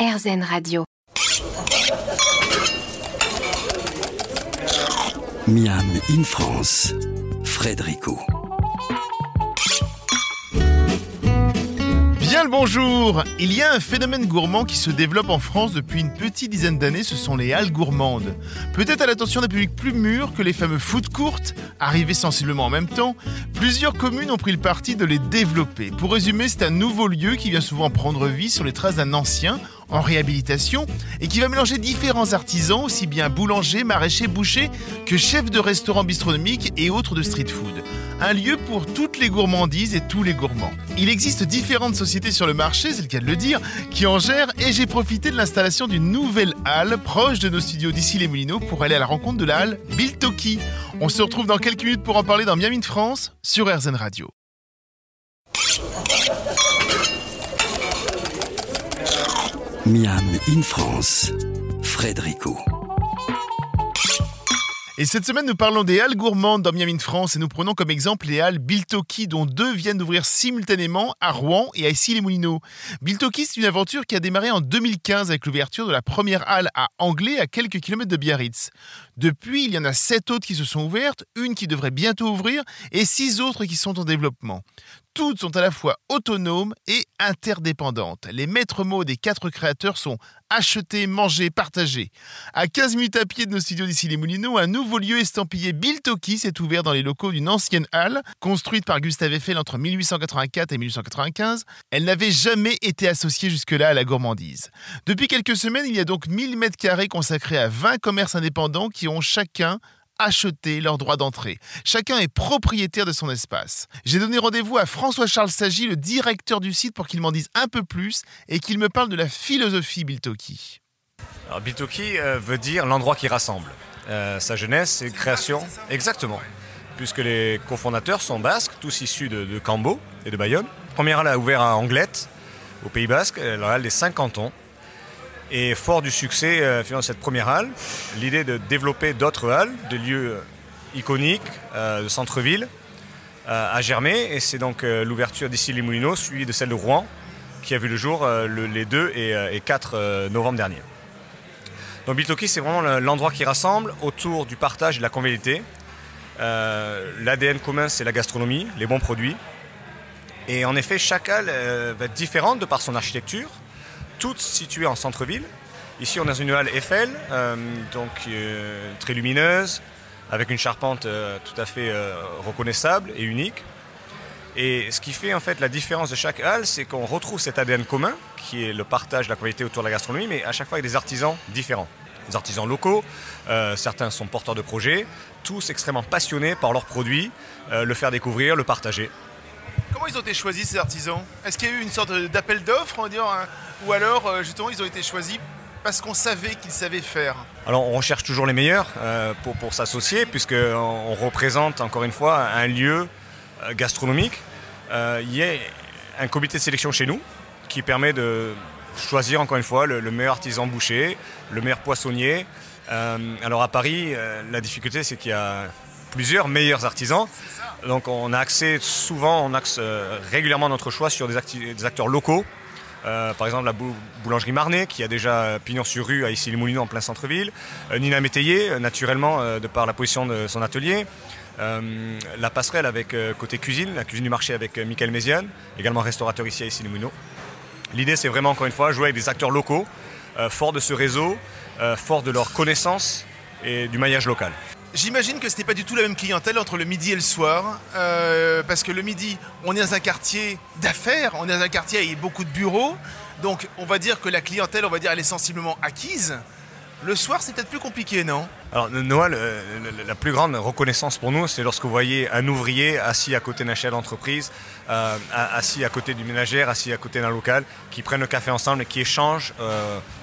RZN Radio. Miam in France, Frédérico. Bien le bonjour Il y a un phénomène gourmand qui se développe en France depuis une petite dizaine d'années, ce sont les halles gourmandes. Peut-être à l'attention d'un public plus mûr que les fameux food courtes, arrivés sensiblement en même temps, plusieurs communes ont pris le parti de les développer. Pour résumer, c'est un nouveau lieu qui vient souvent prendre vie sur les traces d'un ancien, en réhabilitation, et qui va mélanger différents artisans, aussi bien boulangers, maraîchers, bouchers, que chefs de restaurants bistronomiques et autres de street food. Un lieu pour toutes les gourmandises et tous les gourmands. Il existe différentes sociétés sur le marché, c'est le cas de le dire, qui en gèrent, et j'ai profité de l'installation d'une nouvelle halle proche de nos studios d'ici les Moulineaux pour aller à la rencontre de la halle Biltoki. On se retrouve dans quelques minutes pour en parler dans Miami de France sur RZN Radio. Miam in France, Frédérico. Et cette semaine, nous parlons des halles gourmandes dans Miami de France et nous prenons comme exemple les halles Biltoki, dont deux viennent d'ouvrir simultanément à Rouen et à Issy-les-Moulineaux. Biltoki, c'est une aventure qui a démarré en 2015 avec l'ouverture de la première halle à Anglais, à quelques kilomètres de Biarritz. Depuis, il y en a sept autres qui se sont ouvertes, une qui devrait bientôt ouvrir et six autres qui sont en développement. Toutes sont à la fois autonomes et interdépendantes. Les maîtres mots des quatre créateurs sont acheter, manger, partager. À 15 minutes à pied de nos studios d'ici les Moulineaux, un nouveau lieu estampillé Biltoki s'est ouvert dans les locaux d'une ancienne halle, construite par Gustave Eiffel entre 1884 et 1895. Elle n'avait jamais été associée jusque-là à la gourmandise. Depuis quelques semaines, il y a donc 1000 mètres carrés consacrés à 20 commerces indépendants qui ont chacun acheter leur droit d'entrée. Chacun est propriétaire de son espace. J'ai donné rendez-vous à François-Charles Sagy, le directeur du site, pour qu'il m'en dise un peu plus et qu'il me parle de la philosophie Biltoki. Alors Biltoki euh, veut dire l'endroit qui rassemble. Euh, sa jeunesse et création, exactement, puisque les cofondateurs sont basques, tous issus de, Cambo et de Bayonne. Première halle a ouvert à Anglette, au Pays Basque, la halle des 5 cantons. Et fort du succès euh, de cette première halle, l'idée de développer d'autres halles, des lieux euh, iconiques euh, de centre-ville, a germé. Et c'est donc l'ouverture d'ici les Moulineaux, suivie de celle de Rouen, qui a vu le jour les 2 et, 4 novembre dernier. Donc Biltoki, c'est vraiment l'endroit qui rassemble autour du partage et de la convivialité. L'ADN commun, c'est la gastronomie, les bons produits. Et en effet, chaque halle va être différente de par son architecture, toutes situées en centre-ville. Ici, on est dans une halle Eiffel, euh, donc euh, très lumineuse, avec une charpente euh, tout à fait reconnaissable et unique. Et ce qui fait en fait la différence de chaque halle, c'est qu'on retrouve cet ADN commun, qui est le partage de la qualité autour de la gastronomie, mais à chaque fois avec des artisans différents. Des artisans locaux, certains sont porteurs de projets, tous extrêmement passionnés par leurs produits, le faire découvrir, le partager. Comment ils ont été choisis ces artisans? Est-ce qu'il y a eu une sorte d'appel d'offres, hein? Ou alors euh, justement ils ont été choisis parce qu'on savait qu'ils savaient faire? Alors on recherche toujours les meilleurs euh, pour, pour s'associer puisqu'on représente encore une fois un lieu euh, gastronomique. il y a un comité de sélection chez nous qui permet de choisir encore une fois le, meilleur artisan boucher, le meilleur poissonnier. alors à Paris, la difficulté c'est qu'il y a plusieurs meilleurs artisans. Donc on a accès souvent, on axe régulièrement notre choix sur des, des acteurs locaux euh, par exemple, la boulangerie Marnet, qui a déjà pignon sur rue à Issy-les-Moulineaux en plein centre-ville. Euh, Nina Métayer, euh, naturellement, de par la position de son atelier. la passerelle avec côté cuisine, la cuisine du marché avec Michael Méziane, également restaurateur ici à Issy-les-Moulineaux. L'idée, c'est vraiment, encore une fois, jouer avec des acteurs locaux, forts de ce réseau, forts de leur connaissance et du maillage local. J'imagine que ce n'est pas du tout la même clientèle entre le midi et le soir, euh, parce que le midi, on est dans un quartier d'affaires, on est dans un quartier avec beaucoup de bureaux, donc on va dire que la clientèle, on va dire, elle est sensiblement acquise. Le soir, c'est peut-être plus compliqué, non? Alors, Noël, euh, la plus grande reconnaissance pour nous, c'est lorsque vous voyez un ouvrier assis à côté d'un chef d'entreprise, euh, assis à côté du ménagère, assis à côté d'un local, qui prennent le café ensemble et qui échangent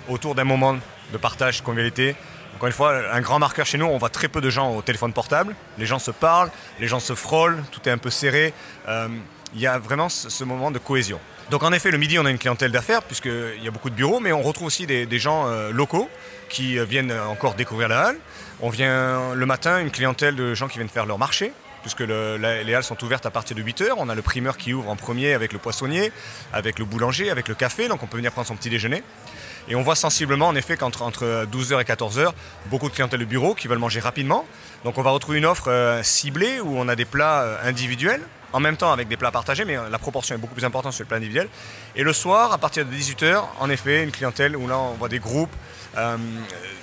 autour d'un moment de partage, de convivialité, encore une fois, un grand marqueur chez nous, on voit très peu de gens au téléphone portable. Les gens se parlent, les gens se frôlent, tout est un peu serré. Euh, il y a vraiment ce, moment de cohésion. Donc en effet, le midi, on a une clientèle d'affaires, puisqu'il y a beaucoup de bureaux, mais on retrouve aussi des, gens euh, locaux qui euh, viennent encore découvrir la halle. On vient le matin, une clientèle de gens qui viennent faire leur marché, puisque les halles sont ouvertes à partir de 8h. On a le primeur qui ouvre en premier avec le poissonnier, avec le boulanger, avec le café, donc on peut venir prendre son petit déjeuner. Et on voit sensiblement en effet qu'entre entre 12h et 14h, beaucoup de clientèle de bureau qui veulent manger rapidement. Donc on va retrouver une offre euh, ciblée où on a des plats euh, individuels, en même temps avec des plats partagés, mais la proportion est beaucoup plus importante sur le plat individuel. Et le soir, à partir de 18h, en effet, une clientèle où là on voit des groupes,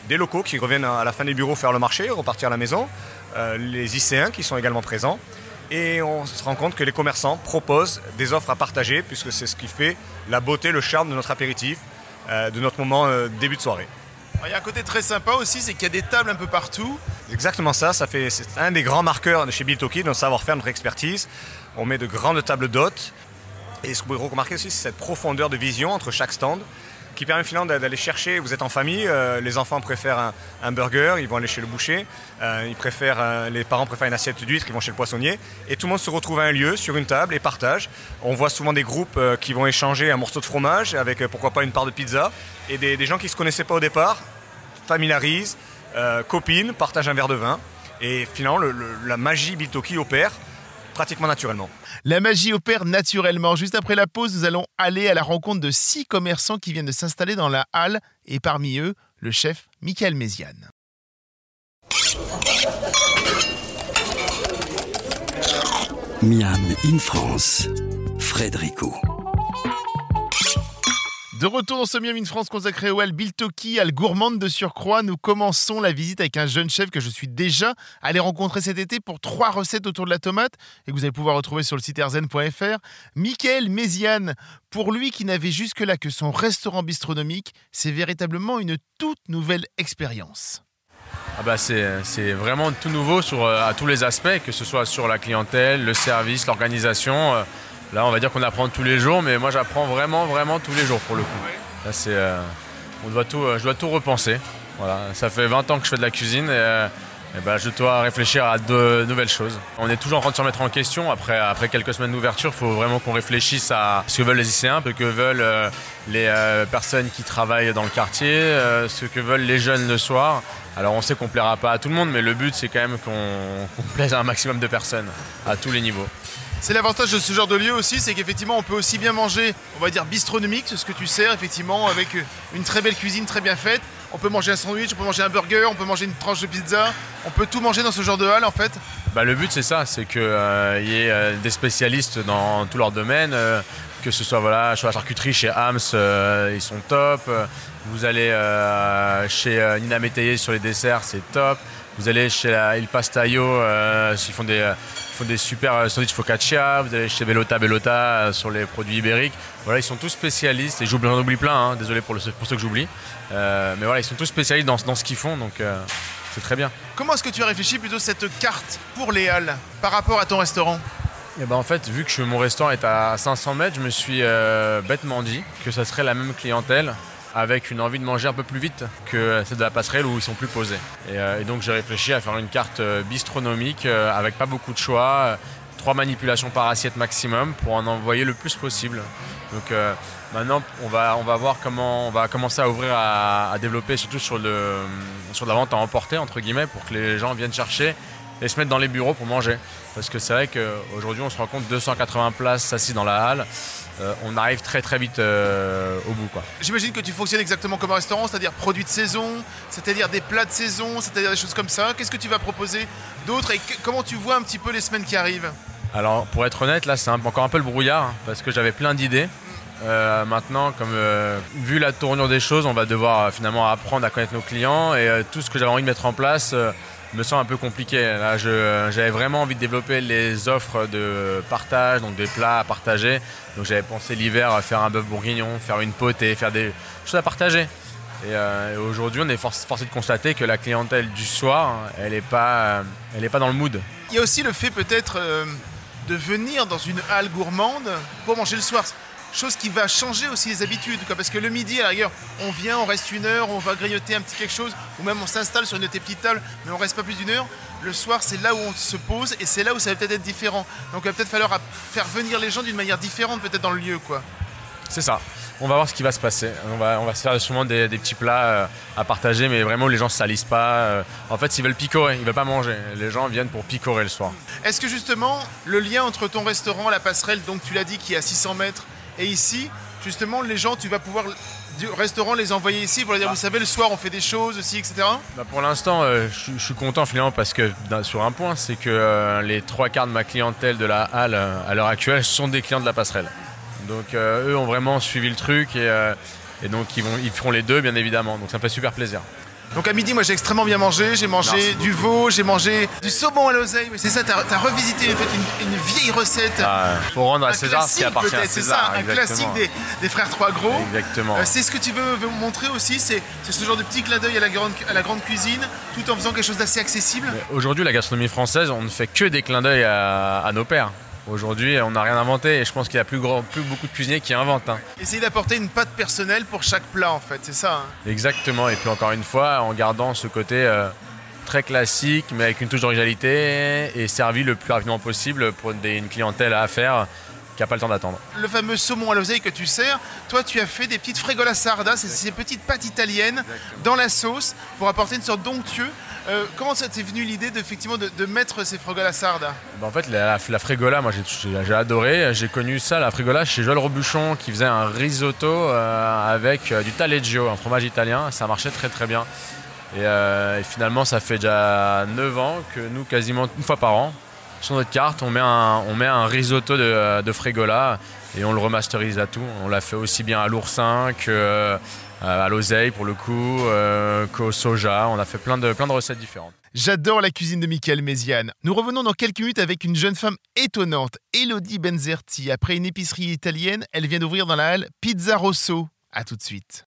des locaux qui reviennent à la fin des bureaux faire le marché, repartir à la maison, les IC1 qui sont également présents. Et on se rend compte que les commerçants proposent des offres à partager, puisque c'est ce qui fait la beauté, le charme de notre apéritif, euh, de notre moment euh, début de soirée. Il y a un côté très sympa aussi, c'est qu'il y a des tables un peu partout. Exactement ça, ça fait, c'est un des grands marqueurs de chez Biltoki, notre savoir-faire, notre expertise. On met de grandes tables d'hôtes. Et ce que vous pouvez remarquer aussi, c'est cette profondeur de vision entre chaque stand qui permet finalement d'aller chercher, vous êtes en famille, euh, les enfants préfèrent un, burger, ils vont aller chez le boucher, euh, euh, les parents préfèrent une assiette d'huître, ils vont chez le poissonnier, et tout le monde se retrouve à un lieu, sur une table, et partage. On voit souvent des groupes qui vont échanger un morceau de fromage avec pourquoi pas une part de pizza, et des, gens qui ne se connaissaient pas au départ familiarisent, copines, partagent un verre de vin, et finalement la magie Biltoki opère pratiquement naturellement. La magie opère naturellement. Juste après la pause, nous allons aller à la rencontre de six commerçants qui viennent de s'installer dans la halle et parmi eux, le chef Michael Méziane. Miam in France, Frédérico. De retour dans ce Miami in France consacré au Biltoki, Al gourmande de surcroît, nous commençons la visite avec un jeune chef que je suis déjà allé rencontrer cet été pour trois recettes autour de la tomate et que vous allez pouvoir retrouver sur le site erzen.fr. Michael Méziane, pour lui qui n'avait jusque-là que son restaurant bistronomique, c'est véritablement une toute nouvelle expérience. Ah bah c'est vraiment tout nouveau euh, à tous les aspects, que ce soit sur la clientèle, le service, l'organisation. Là, on va dire qu'on apprend tous les jours, mais moi j'apprends vraiment, vraiment tous les jours pour le coup. Là, c'est, euh, on doit tout, euh, je dois tout repenser. Voilà, ça fait 20 ans que je fais de la cuisine et, euh, ben, je dois réfléchir à de nouvelles choses. On est toujours en train de se remettre en question. Après, après quelques semaines d'ouverture, il faut vraiment qu'on réfléchisse à ce que veulent les lycéens, ce que veulent les personnes qui travaillent dans le quartier, ce que veulent les jeunes le soir. Alors on sait qu'on plaira pas à tout le monde, mais le but c'est quand même qu'on plaise à un maximum de personnes, à tous les niveaux. C'est l'avantage de ce genre de lieu aussi, c'est qu'effectivement on peut aussi bien manger, on va dire bistronomique, ce que tu sers effectivement, avec une très belle cuisine très bien faite. On peut manger un sandwich, on peut manger un burger, on peut manger une tranche de pizza, on peut tout manger dans ce genre de halle en fait. Bah, le but c'est ça, c'est qu'il euh, y ait euh, des spécialistes dans tout leur domaine, euh, que ce soit voilà, sur la charcuterie chez Hams, ils sont top. Vous allez chez Nina Métayer sur les desserts, c'est top. Vous allez chez la Il Pastaio, ils font des font des super euh, sandwichs focaccia, vous allez chez Bellota Bellota euh, sur les produits ibériques. Voilà, ils sont tous spécialistes, et j'en oublie plein, hein, désolé pour, ceux que j'oublie. Euh, mais voilà, ils sont tous spécialistes dans, ce qu'ils font, donc c'est très bien. Comment est-ce que tu as réfléchi plutôt cette carte pour les halles par rapport à ton restaurant? Et eh ben en fait, vu que mon restaurant est à 500 mètres, je me suis bêtement dit que ça serait la même clientèle avec une envie de manger un peu plus vite que celle de la passerelle où ils sont plus posés. Et, euh, donc j'ai réfléchi à faire une carte euh, bistronomique euh, avec pas beaucoup de choix, trois manipulations par assiette maximum pour en envoyer le plus possible. Donc maintenant on va, va voir comment on va commencer à ouvrir à, développer surtout sur, le, sur la vente à emporter entre guillemets pour que les gens viennent chercher et se mettre dans les bureaux pour manger. Parce que c'est vrai qu'aujourd'hui on se rend compte 280 places assises dans la halle. Euh, on arrive très très vite euh, au bout. J'imagine que tu fonctionnes exactement comme un restaurant, c'est-à-dire produits de saison, c'est-à-dire des plats de saison, c'est-à-dire des choses comme ça. Qu'est-ce que tu vas proposer d'autre et comment tu vois un petit peu les semaines qui arrivent? Alors pour être honnête, là c'est encore un peu le brouillard hein, parce que j'avais plein d'idées. Euh, maintenant, comme vu la tournure des choses, on va devoir finalement apprendre à connaître nos clients et tout ce que j'avais envie de mettre en place me semble un peu compliqué. Là, j'avais vraiment envie de développer les offres de partage, donc des plats à partager. Donc j'avais pensé l'hiver faire un bœuf bourguignon, faire une potée, faire des choses à partager. Et, euh, aujourd'hui, on est forcé de constater que la clientèle du soir, elle n'est pas, elle pas dans le mood. Il y a aussi le fait peut-être euh, de venir dans une halle gourmande pour manger le soir chose qui va changer aussi les habitudes. Quoi, parce que le midi, à la on vient, on reste une heure, on va grignoter un petit quelque chose, ou même on s'installe sur une de tes petites tables, mais on reste pas plus d'une heure. Le soir, c'est là où on se pose et c'est là où ça va peut-être être différent. Donc il va peut-être falloir faire venir les gens d'une manière différente, peut-être dans le lieu. quoi. C'est ça. On va voir ce qui va se passer. On va, on va se faire sûrement des, petits plats euh, à partager, mais vraiment les gens ne se salissent pas. Euh. en fait, ils veulent picorer, ils veulent pas manger. Les gens viennent pour picorer le soir. Est-ce que justement, le lien entre ton restaurant, la passerelle, donc tu l'as dit, qui est à 600 mètres, et ici, justement, les gens, tu vas pouvoir du restaurant les envoyer ici pour leur dire, vous savez, le soir on fait des choses aussi, etc. Bah, pour l'instant, euh, je suis content finalement parce que sur un point, c'est que euh, les trois quarts de ma clientèle de la halle euh, à l'heure actuelle sont des clients de la passerelle. Donc euh, eux ont vraiment suivi le truc et, et donc ils, vont, ils feront les deux bien évidemment. Donc ça me fait super plaisir. Donc à midi, moi j'ai extrêmement bien mangé. J'ai mangé du veau, j'ai mangé du saumon à l'oseille. Mais c'est ça, t'as as revisité en fait, une, une vieille recette. Ah, faut rendre à un César ce qui appartient à c'est ça, un exactement. classique des, des frères Trois Gros. Exactement. Euh, c'est ce que tu veux, montrer aussi, c'est ce genre de petit clin d'œil à, la grande- à la grande cuisine, tout en faisant quelque chose d'assez accessible. Aujourd'hui, la gastronomie française, on ne fait que des clins d'œil à, à nos pères. Aujourd'hui, on n'a rien inventé et je pense qu'il y a plus, grand, plus beaucoup de cuisiniers qui inventent. hein. Essayer d'apporter une patte personnelle pour chaque plat en fait, c'est ça. hein. Exactement. Et puis encore une fois, en gardant ce côté euh, très classique, mais avec une touche d'originalité et servi le plus rapidement possible pour des- une clientèle à affaire qui n'a pas le temps d'attendre. Le fameux saumon à l'oseille que tu sers, toi tu as fait des petites fregola sarda, c'est ces petites pâtes italiennes dans la sauce pour apporter une sorte d'onctueux. Euh, comment ça t'est venu l'idée de, effectivement de, de mettre ces fregola sarda Bah, en fait, la, la- la frigola, moi j'ai- adoré. J'ai connu ça, la frigola, chez Joël Robuchon qui faisait un risotto euh, avec euh, du taleggio, un fromage italien. Ça marchait très très bien. Et, finalement, ça fait déjà 9 ans que nous, quasiment une fois par an, sur notre carte, on met un, risotto de, de frigola et on le remasterise à tout. On l'a fait aussi bien à l'oursin que à l'oseille pour le coup, euh, qu'au soja. On a fait plein de, plein de recettes différentes. J'adore la cuisine de Michael Méziane. Nous revenons dans quelques minutes avec une jeune femme étonnante, Elodie Benzerti. Après une épicerie italienne, elle vient d'ouvrir dans la halle Pizza Rosso. A tout de suite.